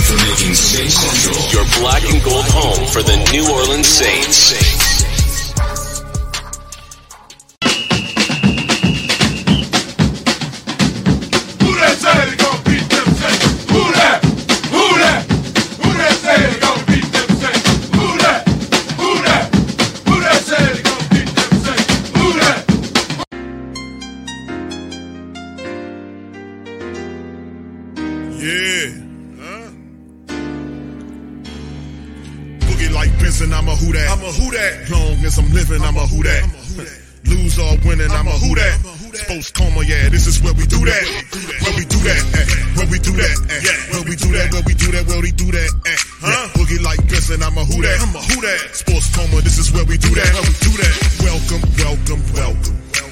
For making Saint Central your black and gold home for the New Orleans Saints. Who that say they gon' beat them Saints? Who that? Who that? Who that say they gon' beat them Saints? Who that? Who that? Who that say they gon' beat them Saints? Who that? Yeah. Like I'm a who that. I'm a who that. Long as I'm living, I'm a who that. Lose or winning, I'm a who that. Sports coma, yeah, this is where we do that. Where we do that, where we do that, where we do that, where we do that, where we do that. Huh? Boogie like this, and I'm a who that. I'm a who that. Sports coma, this is where we do that. Where we do that. Welcome, welcome, welcome.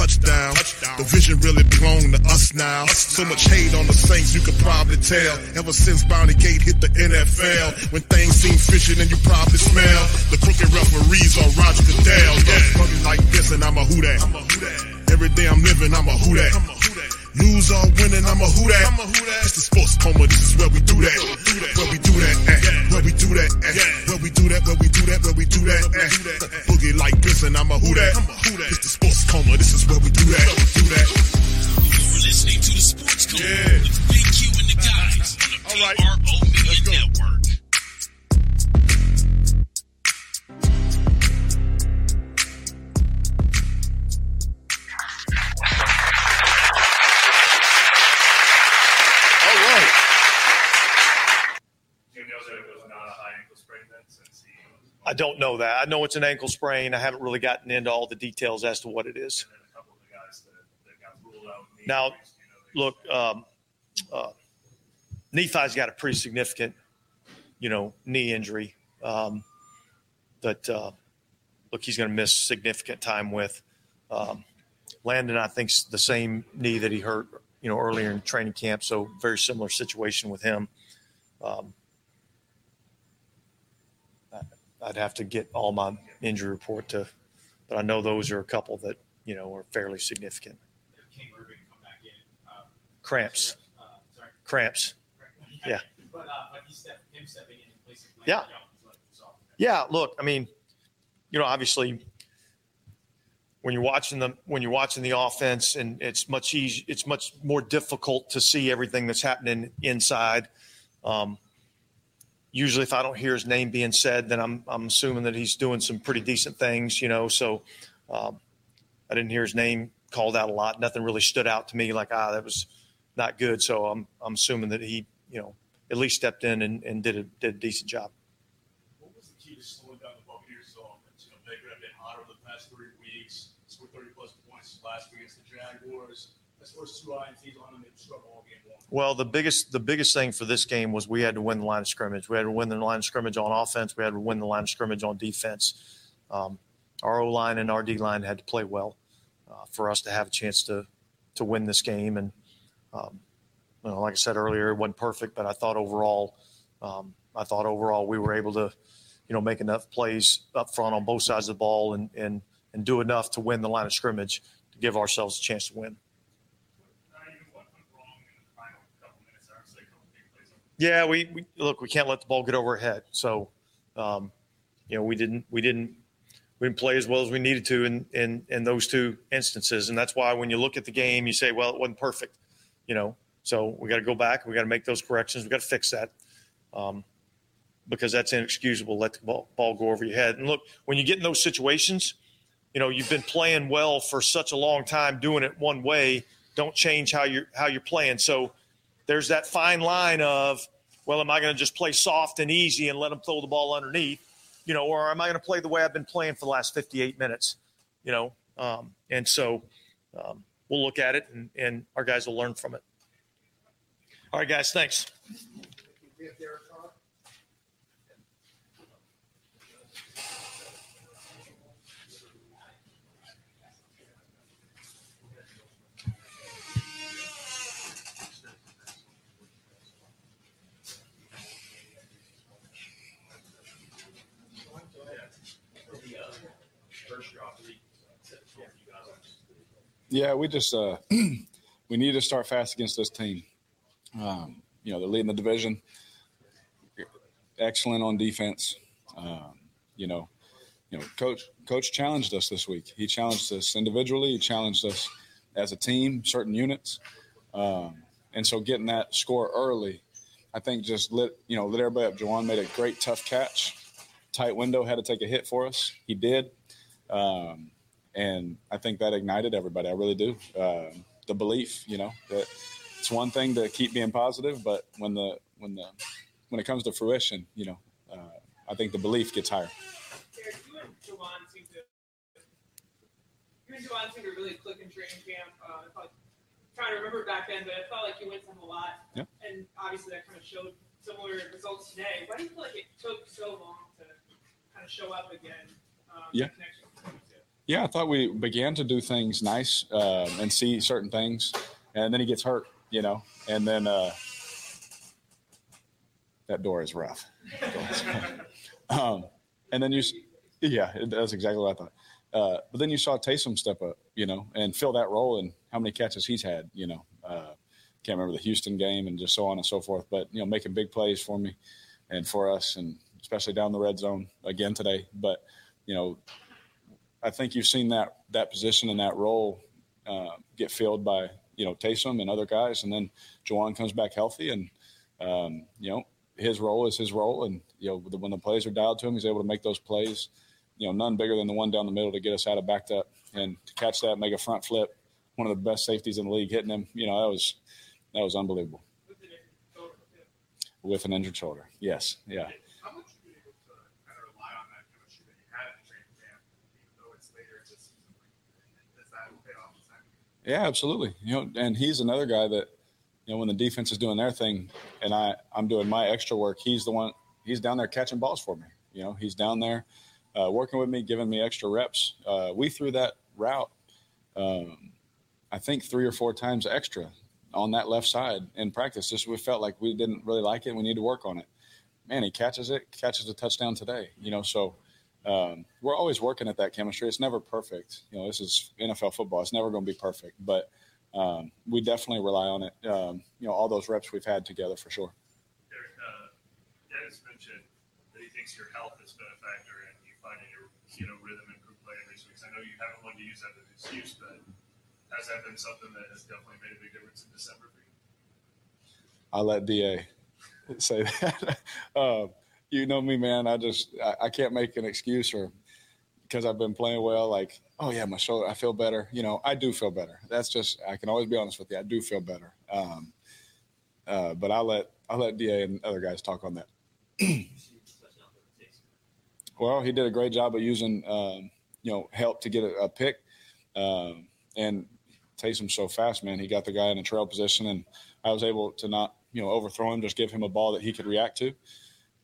touchdown. The vision really belong to us now. So much hate on the Saints, you could probably tell. Ever since Bounty Gate hit the NFL, when things seem fishy, then you probably smell the crooked referees on Roger Goodell. Yeah, running like this, and I'm a who that. Every day I'm living, I'm a who that. Lose or winning, I'm a who that. It's the sports coma, this is where we do that. Where we do that, eh. Where we do that, eh. Where we do that, where we do that, where we do that, eh. Boogie like this, and I'm a who that. It's the sports coma, this is where we do that. Do that. You're listening to the Sports Code Yeah. with Big Q and the guys on the All right. PRO Media. Network. I don't know that. I know it's an ankle sprain. I haven't really gotten into all the details as to what it is. Now, Look, um, uh, Nephi's got a pretty significant, you know, knee injury um, that, uh, look, he's going to miss significant time with. Um, Landon, I think's the same knee that he hurt, you know, earlier in training camp. So very similar situation with him. Um, I- I'd have to get all my injury report to, but I know those are a couple that you know are fairly significant. Cramps, cramps. Yeah. Yeah. Yeah, look, I mean, you know, obviously, when you're watching the when you're watching the offense, and it's much easy, it's much more difficult to see everything that's happening inside. Um, usually, if I don't hear his name being said, then I'm I'm assuming that he's doing some pretty decent things, you know. So um, I didn't hear his name called out a lot. Nothing really stood out to me like ah that was not good. So I'm I'm assuming that he you know at least stepped in and, and did a did a decent job. What was the key to slowing down the Buccaneers'? You know, Baker have been hot over the past three weeks. Scored 30 plus points last week against the Jaguars. Well, the biggest the biggest thing for this game was we had to win the line of scrimmage. We had to win the line of scrimmage on offense. We had to win the line of scrimmage on defense. Um, our O line and our D line had to play well uh, for us to have a chance to to win this game. And um, you know, like I said earlier, it wasn't perfect, but I thought overall, um, I thought overall we were able to, you know, make enough plays up front on both sides of the ball and and and do enough to win the line of scrimmage to give ourselves a chance to win. Not even what went wrong in the final couple minutes. Obviously, a couple big plays. Yeah, we, we look. We can't let the ball get over head. So, um, you know, we didn't we didn't we didn't play as well as we needed to in in in those two instances, and that's why when you look at the game, you say, well, it wasn't perfect. You know, so we got to go back. We got to make those corrections. We got to fix that. Um, because that's inexcusable. Let the ball, ball go over your head. And look, when you get in those situations, you know, you've been playing well for such a long time, doing it one way. Don't change how you're how you're playing. So there's that fine line of, well, am I going to just play soft and easy and let them throw the ball underneath, you know, or am I going to play the way I've been playing for the last 58 minutes, you know? Um, and so um, we'll look at it, and, and our guys will learn from it. All right, guys, thanks. Yeah, we just uh, we need to start fast against this team. Um, you know, they're leading the division. Excellent on defense. Um, you know, you know, coach coach challenged us this week. He challenged us individually. He challenged us as a team, certain units, um, and so getting that score early, I think just lit you know lit everybody up. Juwan made a great tough catch, tight window, had to take a hit for us. He did. Um, and I think that ignited everybody. I really do. Um, the belief, you know, that it's one thing to keep being positive, but when the when the when it comes to fruition, you know, uh, I think the belief gets higher. Derek, you and Juwan seem to you and Juwan seem to really click in training camp. Uh, I felt, trying to remember back then, but it felt like you went to him a lot. Yep. And obviously that kind of showed similar results today. Why do you feel like it took so long to kind of show up again? Um, Yeah. connection between the two? Yeah, I thought we began to do things nice um, and see certain things, and then he gets hurt, you know, and then uh, that door is rough. um, and then you, yeah, that's exactly what I thought. Uh, but then you saw Taysom step up, you know, and fill that role, and how many catches he's had, you know. Uh, can't remember the Houston game and just so on and so forth, but you know, making big plays for me and for us, and especially down the red zone again today. But you know, I think you've seen that that position and that role uh, get filled by you know Taysom and other guys, and then Juwan comes back healthy, and um, you know his role is his role, and you know when the plays are dialed to him, he's able to make those plays. You know, none bigger than the one down the middle to get us out of backed up and to catch that, make a front flip. One of the best safeties in the league hitting him. You know, that was that was unbelievable With the total, too. with an injured shoulder. Yes, yeah. How much have you been able to kind of rely on that chemistry that you had in training camp, even though it's later in the season? Does that pay off? Is that Yeah, absolutely. You know, and he's another guy that, you know, when the defense is doing their thing and I, I'm doing my extra work, he's the one he's down there catching balls for me. You know, he's down there uh, working with me, giving me extra reps. Uh, we threw that route, um, I think three or four times extra on that left side in practice. Just we felt like we didn't really like it. We need to work on it. Man, he catches it, catches a touchdown today. You know, so um, we're always working at that chemistry. It's never perfect. You know, this is NFL football. It's never going to be perfect, but um, we definitely rely on it. Um, you know, all those reps we've had together for sure. Derek, uh, Dennis mentioned that he thinks your health has been a factor in you finding your you know rhythm and group play in these weeks. I know you haven't wanted to use that as an excuse, but has that been something that has definitely made a big difference in December for you? I'll let Da say that. um, you know me, man. I just I, I can't make an excuse or because I've been playing well. Like, oh yeah, my shoulder, I feel better. You know, I do feel better. That's just I can always be honest with you. I do feel better. Um, uh, but I'll let I'll let Da and other guys talk on that. Well, he did a great job of using, um, you know, help to get a, a pick. Um, and Taysom's so fast, man. He got the guy in a trail position, and I was able to not, you know, overthrow him, just give him a ball that he could react to.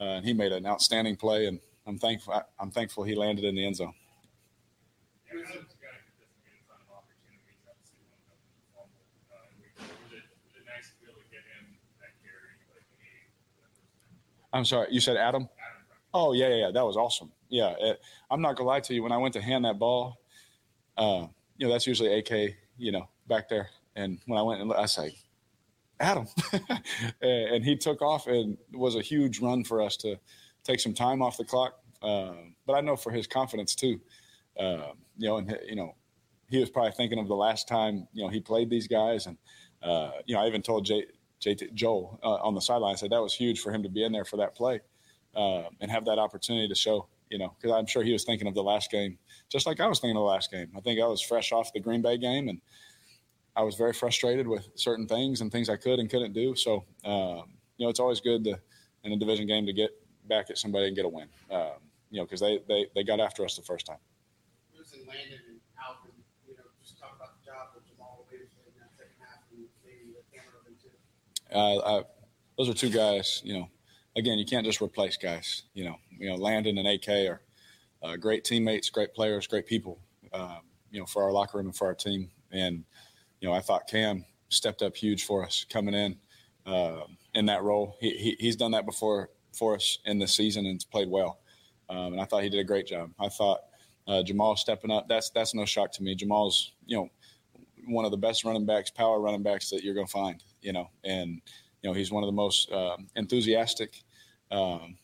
Uh, and he made an outstanding play, and I'm thankful. I, I'm thankful he landed in the end zone. Was was was to to like? I'm sorry, you said Adam? Oh yeah, yeah, yeah. That was awesome. Yeah, it, I'm not gonna lie to you. When I went to hand that ball, uh, you know, that's usually AK, you know, back there. And when I went and I say, Adam, and he took off and was a huge run for us to take some time off the clock. Um, but I know for his confidence too, um, you know, and you know, he was probably thinking of the last time you know he played these guys, and uh, you know, I even told Jay, Jay Joel uh, on the sideline, I said that was huge for him to be in there for that play uh, and have that opportunity to show you know, because I'm sure he was thinking of the last game, just like I was thinking of the last game. I think I was fresh off the Green Bay game, and I was very frustrated with certain things and things I could and couldn't do. So, um, you know, it's always good to in a division game to get back at somebody and get a win. Um, you know, because they, they they got after us the first time. Losing Landon and Alvin, you know, just talk about the job that Jamaal Williams did in that second half and maybe the camera too. Uh, I, those are two guys. You know, again, you can't just replace guys. You know, you know, Landon and AK are uh, great teammates, great players, great people. Um, you know, for our locker room and for our team. And know, I thought Cam stepped up huge for us coming in uh, in that role. He, he, he's done that before for us in the season and played well. Um, and I thought he did a great job. I thought uh, Jamaal stepping up. That's that's no shock to me. Jamaal's you know one of the best running backs, power running backs that you're going to find. You know, and you know he's one of the most uh, enthusiastic. Um,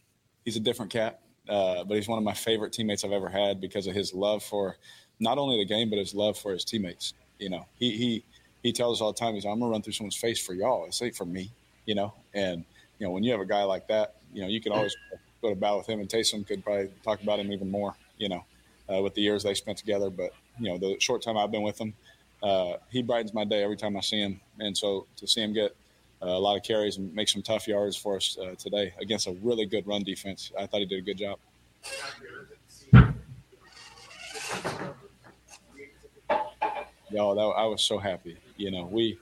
he's a different cat, uh, but he's one of my favorite teammates I've ever had because of his love for not only the game but his love for his teammates. You know, he he he tells us all the time, he's I'm gonna run through someone's face for y'all. It's ain't for me. You know, and you know when you have a guy like that, you know you can always go to battle with him, and Taysom could probably talk about him even more. You know, uh, with the years they spent together, but you know the short time I've been with him, uh, he brightens my day every time I see him. And so to see him get uh, a lot of carries and make some tough yards for us uh, today against a really good run defense, I thought he did a good job. Yo, that, I was so happy. You know, we,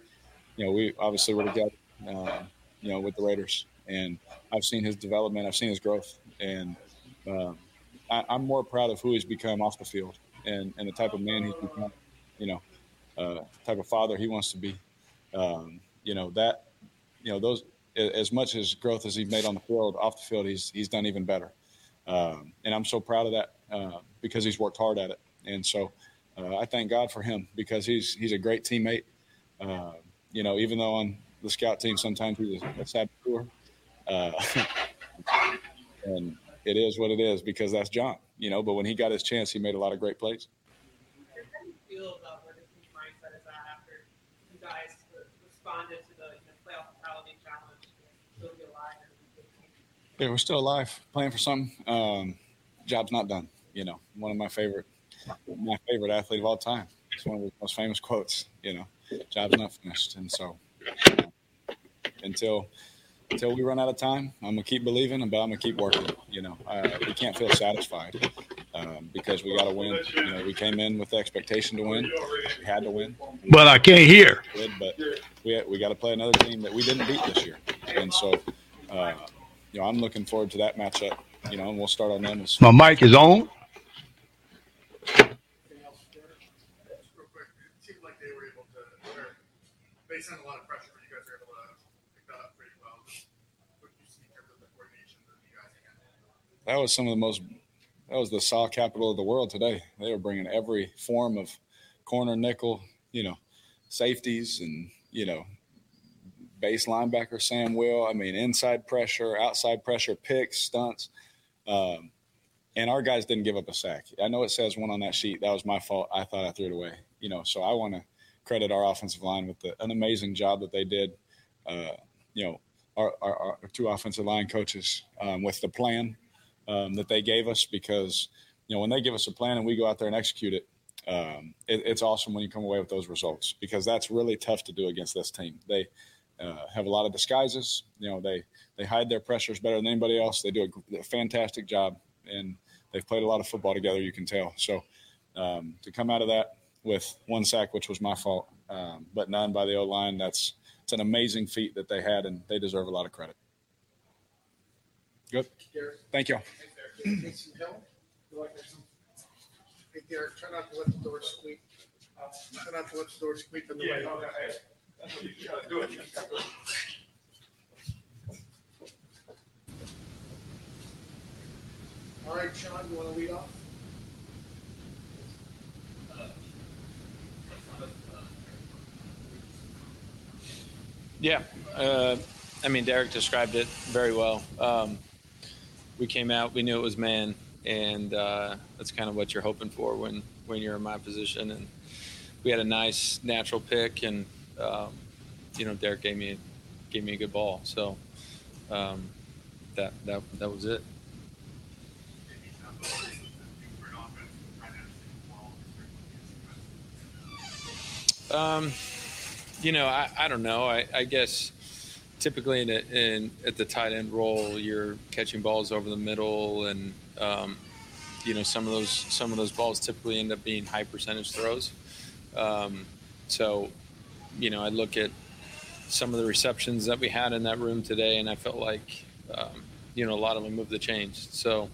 you know, we obviously were together, uh, you know, with the Raiders, and I've seen his development, I've seen his growth, and um, I, I'm more proud of who he's become off the field and, and the type of man he's become. You know, uh, type of father he wants to be. Um, you know that, you know those as much as growth as he's made on the field, off the field, he's he's done even better. Um, and I'm so proud of that uh, because he's worked hard at it. And so uh, I thank God for him because he's he's a great teammate. Uh, you know, even though on the scout team sometimes he's a, a saboteur, uh, and it is what it is because that's John. You know, but when he got his chance, he made a lot of great plays. Yeah, we're still alive, playing for something. Um, job's not done. You know, one of my favorite, my favorite athlete of all time. It's one of the most famous quotes. You know, job's not finished, and so uh, until until we run out of time, I'm gonna keep believing, but I'm gonna keep working. You know, uh, we can't feel satisfied um, because we got to win. You know, we came in with the expectation to win. We had to win. But I can't hear. But we we got to play another team that we didn't beat this year, and so uh, you know I'm looking forward to that matchup. You know, and we'll start on them. My mic is on. Just real quick, it seemed like they were able to, or on a lot of pressure, you guys able to pick that up pretty well. What you see in terms of the coordination that you guys that was some of the most that was the saw capital of the world today. They were bringing every form of corner, nickel, you know, safeties, and you know, base linebacker Sam Will. I mean, inside pressure, outside pressure, picks, stunts, um, and our guys didn't give up a sack. I know it says one on that sheet. That was my fault. I thought I threw it away. You know, so I want to credit our offensive line with the, an amazing job that they did. Uh, you know, our, our, our two offensive line coaches um, with the plan um, that they gave us because you know when they give us a plan and we go out there and execute it, um, it, it's awesome when you come away with those results because that's really tough to do against this team. They uh, have a lot of disguises. You know, they they hide their pressures better than anybody else. They do a, a fantastic job, and they've played a lot of football together. You can tell. So um, to come out of that with one sack, which was my fault, um, but none by the O line, that's it's an amazing feat that they had, and they deserve a lot of credit. Good. Thank you. Hey Derek, try not to let the door squeak. Try not to let the door squeak the way. All right, Sean, you want to lead off? Yeah, uh, I mean Derek described it very well. Um, we came out, we knew it was man, and uh, that's kind of what you're hoping for when when you're in my position. And we had a nice natural pick, and um, you know Derek gave me gave me a good ball, so um, that that that was it. Um, you know, I, I don't know. I, I guess typically in, a, in at the tight end role, you're catching balls over the middle, and um, you know some of those some of those balls typically end up being high percentage throws. Um, so, you know, I look at some of the receptions that we had in that room today, and I felt like um, you know a lot of them moved the chains. So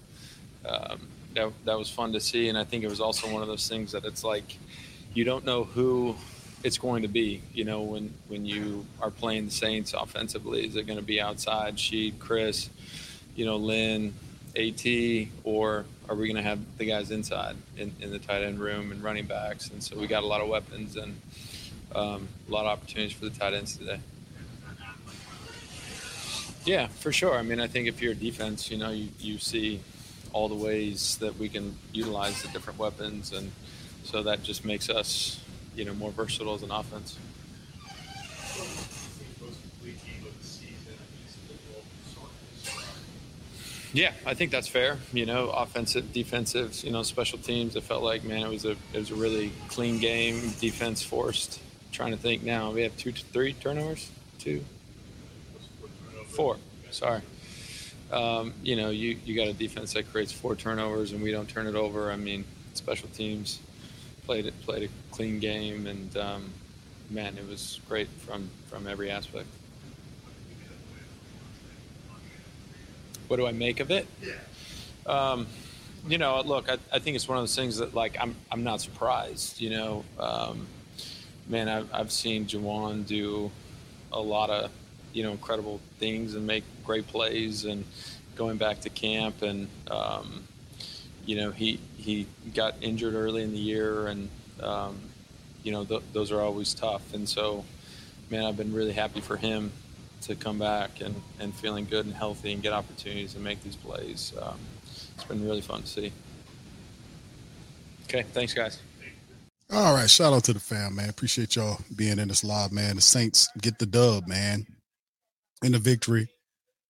um, that that was fun to see, and I think it was also one of those things that it's like you don't know who it's going to be. You know, when when you are playing the Saints offensively, is it going to be outside Sheed, Chris, you know, Lynn, At, or are we going to have the guys inside in, in the tight end room and running backs? And so we got a lot of weapons and um, a lot of opportunities for the tight ends today. Yeah, for sure. I mean, I think if you're a defense, you know, you, you see all the ways that we can utilize the different weapons, and so that just makes us, you know, more versatile as an offense. Yeah, I think that's fair. You know, offensive, defensive, you know, special teams. It felt like, man, it was a it was a really clean game. Defense forced. trying to think now. We have two, three turnovers, two, four. Sorry. Um, you know, you you got a defense that creates four turnovers and we don't turn it over. I mean, special teams played it played a clean game and um, man, it was great from from every aspect. What do I make of it? Yeah. Um, you know, look, I, I think it's one of those things that like I'm I'm not surprised. You know, um, man, I've I've seen Juwan do a lot of you know incredible things and make great plays and going back to camp and um, you know he he got injured early in the year and um, you know th- those are always tough and so man I've been really happy for him to come back and, and feeling good and healthy and get opportunities and make these plays. Um, it's been really fun to see. Okay, thanks, guys. All right, shout out to the fam, man. Appreciate y'all being in this live, man. The Saints get the dub, man, in the victory.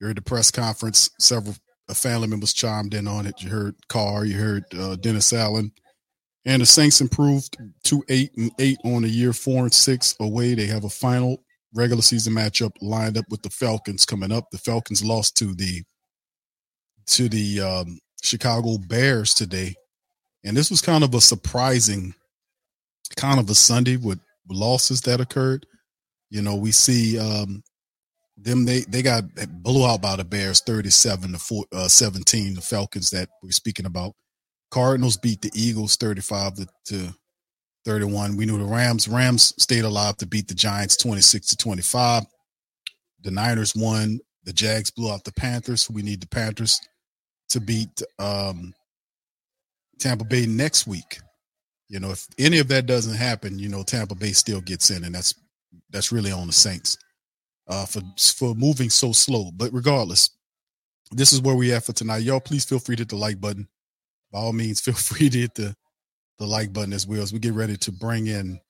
You're at the press conference. Several uh, family members chimed in on it. You heard Carr, you heard uh, Dennis Allen, and the Saints improved to eight and eight on the year, four and six away. They have a final regular season matchup lined up with the Falcons coming up. The Falcons lost to the to the um, Chicago Bears today, and this was kind of a surprising kind of a Sunday with losses that occurred. You know, we see um, them they they got blew out by the Bears 37 to four, uh, 17 the Falcons that we're speaking about. Cardinals beat the Eagles 35 to, to 31. We knew the Rams Rams stayed alive to beat the Giants 26 to 25. The Niners won. The Jags blew out the Panthers. We need the Panthers to beat um, Tampa Bay next week. You know, if any of that doesn't happen, you know, Tampa Bay still gets in, and that's that's really on the Saints uh, for for moving so slow. But regardless, this is where we at for tonight. Y'all, please feel free to hit the like button. By all means, feel free to hit the the like button as well as we get ready to bring in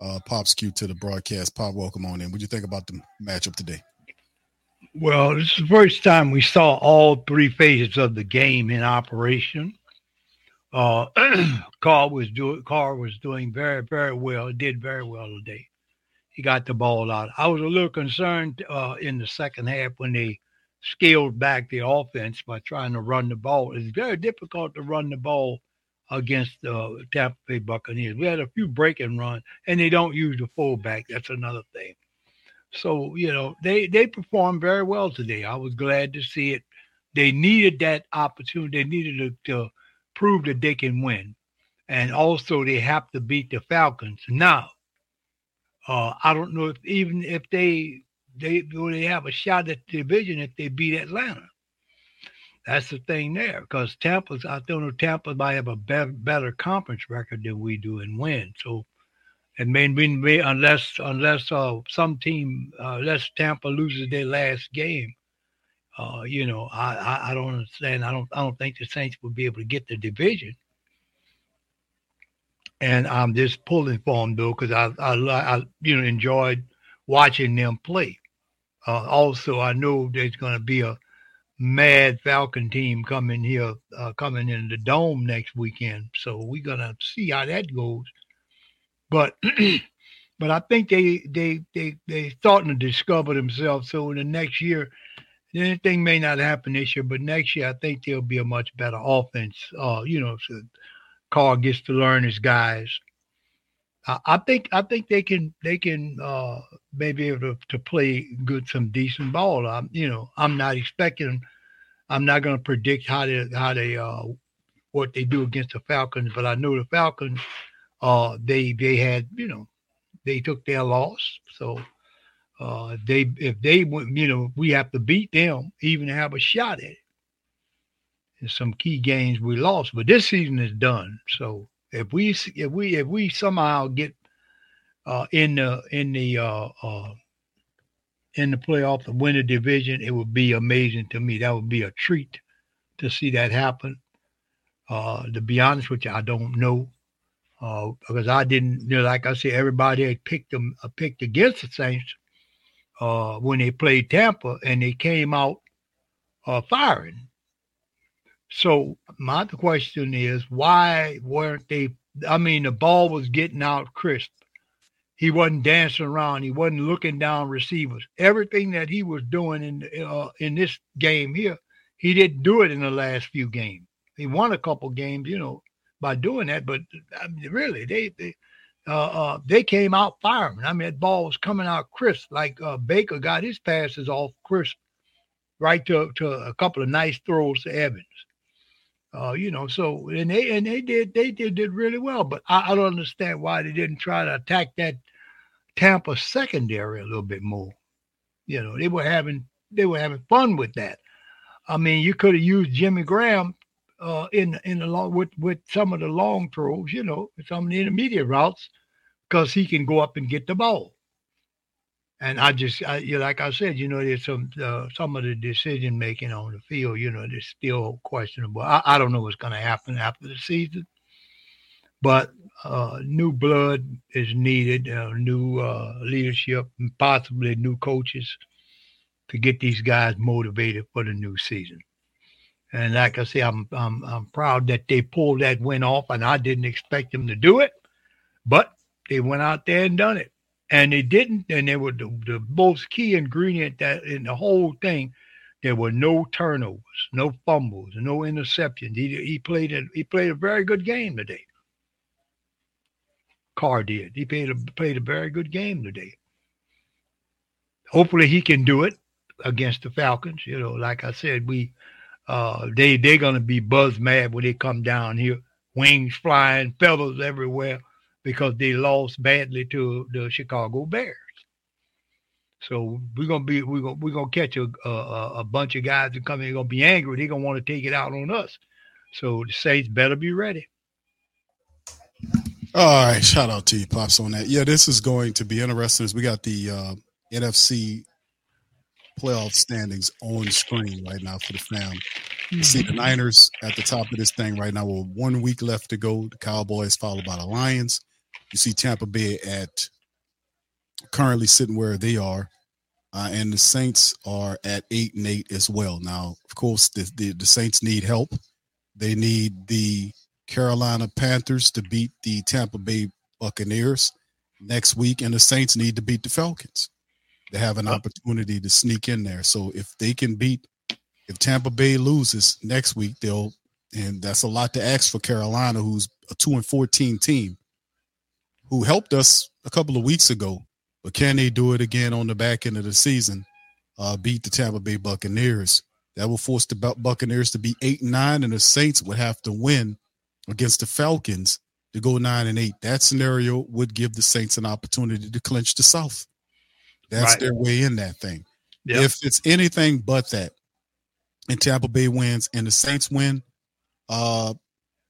uh, Pop's Q to the broadcast. Pop, welcome on in. What do you think about the matchup today? Well, this is the first time we saw all three phases of the game in operation. Uh, Carr was doing Carr was doing very very well. Did very well today. He got the ball out. I was a little concerned uh, in the second half when they scaled back the offense by trying to run the ball. It's very difficult to run the ball against the uh, Tampa Bay Buccaneers. We had a few break and run, and they don't use the fullback. That's another thing. So you know they they performed very well today. I was glad to see it. They needed that opportunity. They needed to, to prove that they can win, and also they have to beat the Falcons. Now, uh, I don't know if even if they they will they have a shot at the division if they beat Atlanta. That's the thing there, because Tampa's I don't know Tampa might have a better, better conference record than we do and win. So it may be unless unless uh, some team uh, unless Tampa loses their last game. Uh, you know, I, I, I don't understand. I don't I don't think the Saints will be able to get the division. And I'm just pulling for them though, because I, I I you know enjoyed watching them play. Uh, also, I know there's going to be a mad Falcon team coming here, uh, coming in the dome next weekend. So we're gonna see how that goes. But but I think they they they they starting to discover themselves. So in the next year, anything may not happen this year, but next year I think they'll be a much better offense. Uh, you know, so Carr gets to learn his guys. I, think I think they can they can uh, maybe able to, to play good some decent ball. I'm you know I'm not expecting. I'm not going to predict how they how they uh, what they do against the Falcons, but I know the Falcons uh, they they had you know they took their loss. So uh, they if they you know we have to beat them even to have a shot at it. Some key games we lost, but this season is done. So if we if we if we somehow get uh, in the in the uh, uh, in the playoff to win the division, it would be amazing to me. That would be a treat to see that happen. Uh, to be honest with you, I don't know uh, because I didn't, you know, like I said, everybody had picked them, uh, picked against the Saints uh, when they played Tampa, and they came out uh, firing. So my question is, why weren't they? I mean, the ball was getting out crisp. He wasn't dancing around. He wasn't looking down receivers. Everything that he was doing in uh, in this game here, he didn't do it in the last few games. He won a couple games, you know, by doing that. But I mean, really, they they uh, uh, they came out firing. I mean, that ball was coming out crisp, like uh, Baker got his passes off crisp, right to to a couple of nice throws to Evans. Uh, you know, so and they and they did they did did really well. But I, I don't understand why they didn't try to attack that Tampa secondary a little bit more. You know, they were having they were having fun with that. I mean, you could have used Jimmy Graham uh, in in the long with with some of the long throws, you know, some of the intermediate routes, because he can go up and get the ball. And I just, I, you know, like I said, you know, there's some uh, some of the decision making on the field, you know, there's still questionable. I, I don't know what's going to happen after the season, but uh, new blood is needed, uh, new uh, leadership, and possibly new coaches to get these guys motivated for the new season. And like I say, I'm I'm I'm proud that they pulled that win off, and I didn't expect them to do it, but they went out there and done it, and they didn't. And they were the, the most key ingredient that in the whole thing. There were no turnovers, no fumbles, no interceptions. He he played a he played a very good game today. Carr did. He played a played a very good game today. Hopefully he can do it against the Falcons. You know, like I said, we uh, they they're gonna be buzz mad when they come down here, wings flying, feathers everywhere, because they lost badly to the Chicago Bears. So we're gonna be we're gonna we're gonna catch a a, a bunch of guys that come in. They're gonna be angry. They're gonna want to take it out on us. So the Saints better be ready. All right, shout out to you, pops, on that. Yeah, this is going to be interesting. As we got the uh, NFC playoff standings on screen right now for the fam. You see the Niners at the top of this thing right now with one week left to go. The Cowboys followed by the Lions. You see Tampa Bay at currently sitting where they are. Uh, and the Saints are at eight and eight as well. Now, of course, the, the, the Saints need help. They need the Carolina Panthers to beat the Tampa Bay Buccaneers next week, and the Saints need to beat the Falcons. They have an opportunity to sneak in there. So if they can beat, if Tampa Bay loses next week, they'll, and that's a lot to ask for Carolina, who's a two and fourteen team, who helped us a couple of weeks ago. But can they do it again on the back end of the season? Uh, beat the Tampa Bay Buccaneers. That will force the Buccaneers to be eight and nine, and the Saints would have to win against the Falcons to go nine and eight. That scenario would give the Saints an opportunity to clinch the South. That's Right. their way in that thing. Yep. If it's anything but that, and Tampa Bay wins and the Saints win, uh,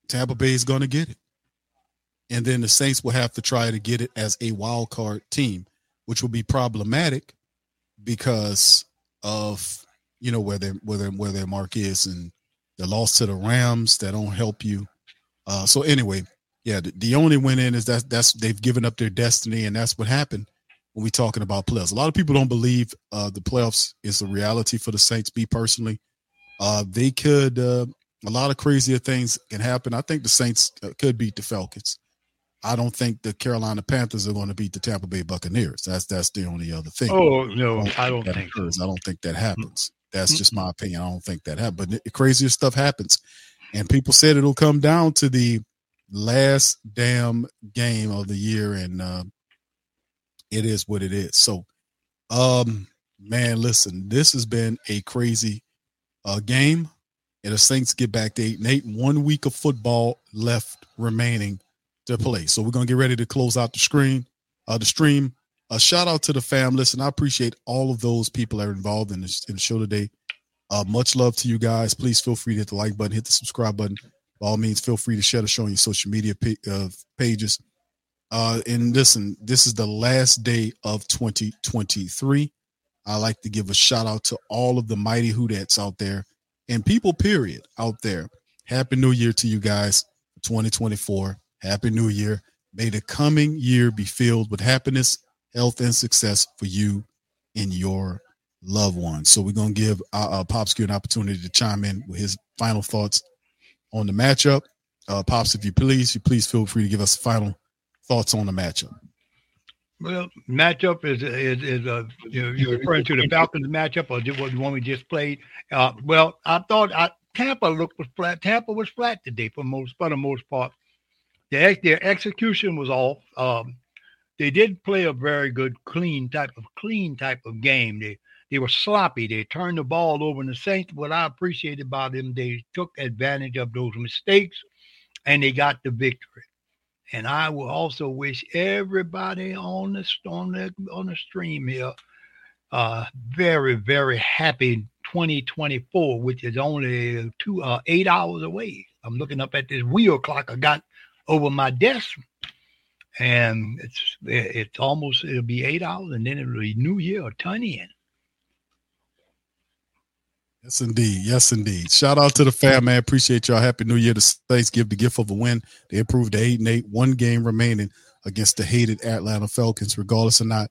Tampa Bay is going to get it. And then the Saints will have to try to get it as a wild card team, which will be problematic because of you know where their where their where their mark is and the loss to the Rams that don't help you. Uh, so anyway, yeah, the, the only win in is that that's they've given up their destiny, and that's what happened when we talking about playoffs. A lot of people don't believe uh, the playoffs is a reality for the Saints. Me personally, uh, they could. Uh, a lot of crazier things can happen. I think the Saints uh, could beat the Falcons. I don't think the Carolina Panthers are going to beat the Tampa Bay Buccaneers. That's that's the only other thing. Oh no, I don't that think so. I don't think that happens. That's just my opinion. I don't think that happens. But the crazier stuff happens, and people said it'll come down to the last damn game of the year, and uh, it is what it is. So, um, man, listen, this has been a crazy uh, game. And the Saints get back to eight and eight. One week of football left remaining to play. So we're gonna get ready to close out the screen, uh, the stream. A shout out to the fam. Listen, I appreciate all of those people that are involved in, this, in the show today. Uh, much love to you guys. Please feel free to hit the like button, hit the subscribe button. By all means, feel free to share the show on your social media pa- uh, pages. Uh, and listen, this is the last day of 2023. I like to give a shout out to all of the mighty Hoodettes out there and people, period, out there. Happy New Year to you guys, 2024. Happy New Year. May the coming year be filled with happiness, health, and success for you and your loved ones. So we're gonna give uh, uh, Popsky an opportunity to chime in with his final thoughts on the matchup. Uh, Pops, if you please, you please feel free to give us final thoughts on the matchup. Well, matchup is is is uh, you're, referring to the Falcons matchup or what the one we just played. Uh, well, I thought I, Tampa looked was flat. Tampa was flat today for most for the most part. Their their execution was off. Um, they did play a very good, clean type of clean type of game. They they were sloppy. They turned the ball over. And the Saints, what I appreciated about them, they took advantage of those mistakes, and they got the victory. And I will also wish everybody on the on the on the stream here uh very very happy 2024 which is only two uh eight hours away i'm looking up at this wheel clock i got over my desk and it's it's almost it'll be eight hours and then it'll be new year or ton in Yes, indeed. Yes, indeed. Shout out to the fam, man. Appreciate y'all. Happy New Year. The Saints give the gift of a win. They improved to eight and eight. One game remaining against the hated Atlanta Falcons. Regardless or not,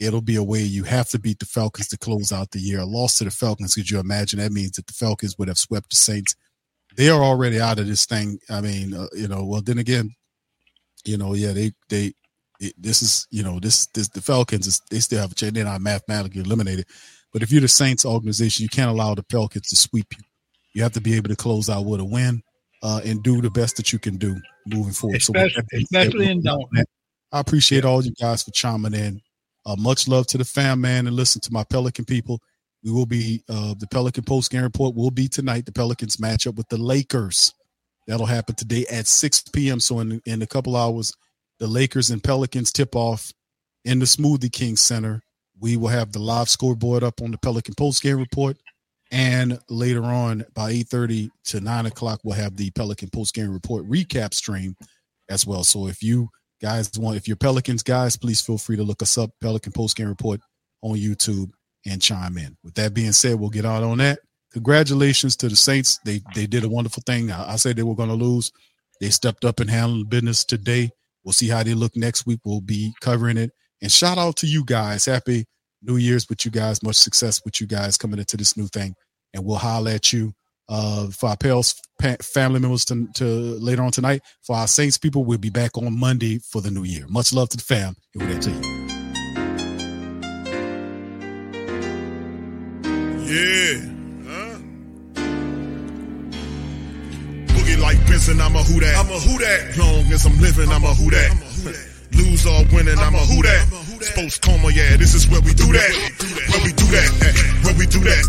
it'll be a way you have to beat the Falcons to close out the year. A loss to the Falcons, could you imagine? That means that the Falcons would have swept the Saints. They are already out of this thing. I mean, uh, you know. Well, then again, you know, yeah, they they. It, this is, you know, this this the Falcons. Is, they still have a chance. They're not mathematically eliminated. But if you're the Saints organization, you can't allow the Pelicans to sweep you. You have to be able to close out with a win uh, and do the best that you can do moving forward. especially, so especially in Dalton. I appreciate all you guys for chiming in. Uh, much love to the fam, man, and listen to my Pelican people. We will be uh, the Pelican post game report will be tonight. The Pelicans match up with the Lakers. That'll happen today at 6 p.m. So in in a couple hours, the Lakers and Pelicans tip off in the Smoothie King Center. We will have the live scoreboard up on the Pelican post game report. And later on, by 8:30 to 9 o'clock, we'll have the Pelican post game report recap stream as well. So if you guys want, if you're Pelicans guys, please feel free to look us up, Pelican post game report on YouTube, and chime in. With that being said, we'll get out on that. Congratulations to the Saints. They they did a wonderful thing. I, I said they were going to lose. They stepped up and handled business today. We'll see how they look next week. We'll be covering it. And shout out to you guys. Happy New Year's with you guys. Much success with you guys coming into this new thing. And we'll holler at you uh, for our Pels family members to, to later on tonight. For our Saints people, we'll be back on Monday for the new year. Much love to the fam. Here we go to you. Boogie I'm a who that. I'm a who that. Long as I'm living, I'm a who that. Lose or winning, I'm a who that. Sports coma, yeah, this is where we do that. Where we do that, where we do that,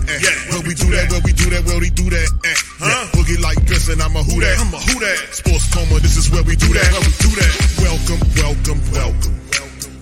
where we do that, where we do that, where we do that. Yeah. Boogie like Benson, I'm a who that. I'm a who that. Sports coma, this is where we do that. Where we do that. Welcome, welcome, welcome.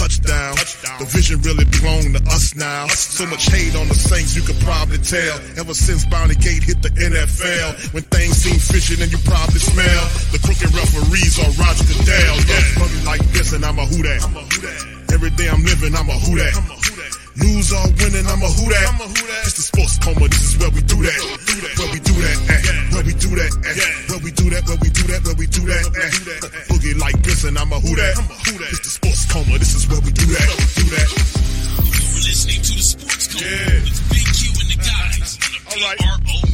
touchdown. The vision really belong to us now. So much hate on the Saints, you could probably tell. Ever since Bounty Gate hit the NFL, when things seem fishy, then you probably smell the crooked referees are Roger Goodell. Yeah, like this, and I'm a who that. Every day I'm living, I'm a who that. Lose or winning, I'm a who that. It's the sports coma, this is where we do that. Where we do that at. Where we do that at. Where we do that, where we do that, where we do that at. Boogie like Benson, I'm a who that. It's the sports coma, this is where we do that. Do that. You're listening to the Sports Coma with Big Q and the guys on the PRO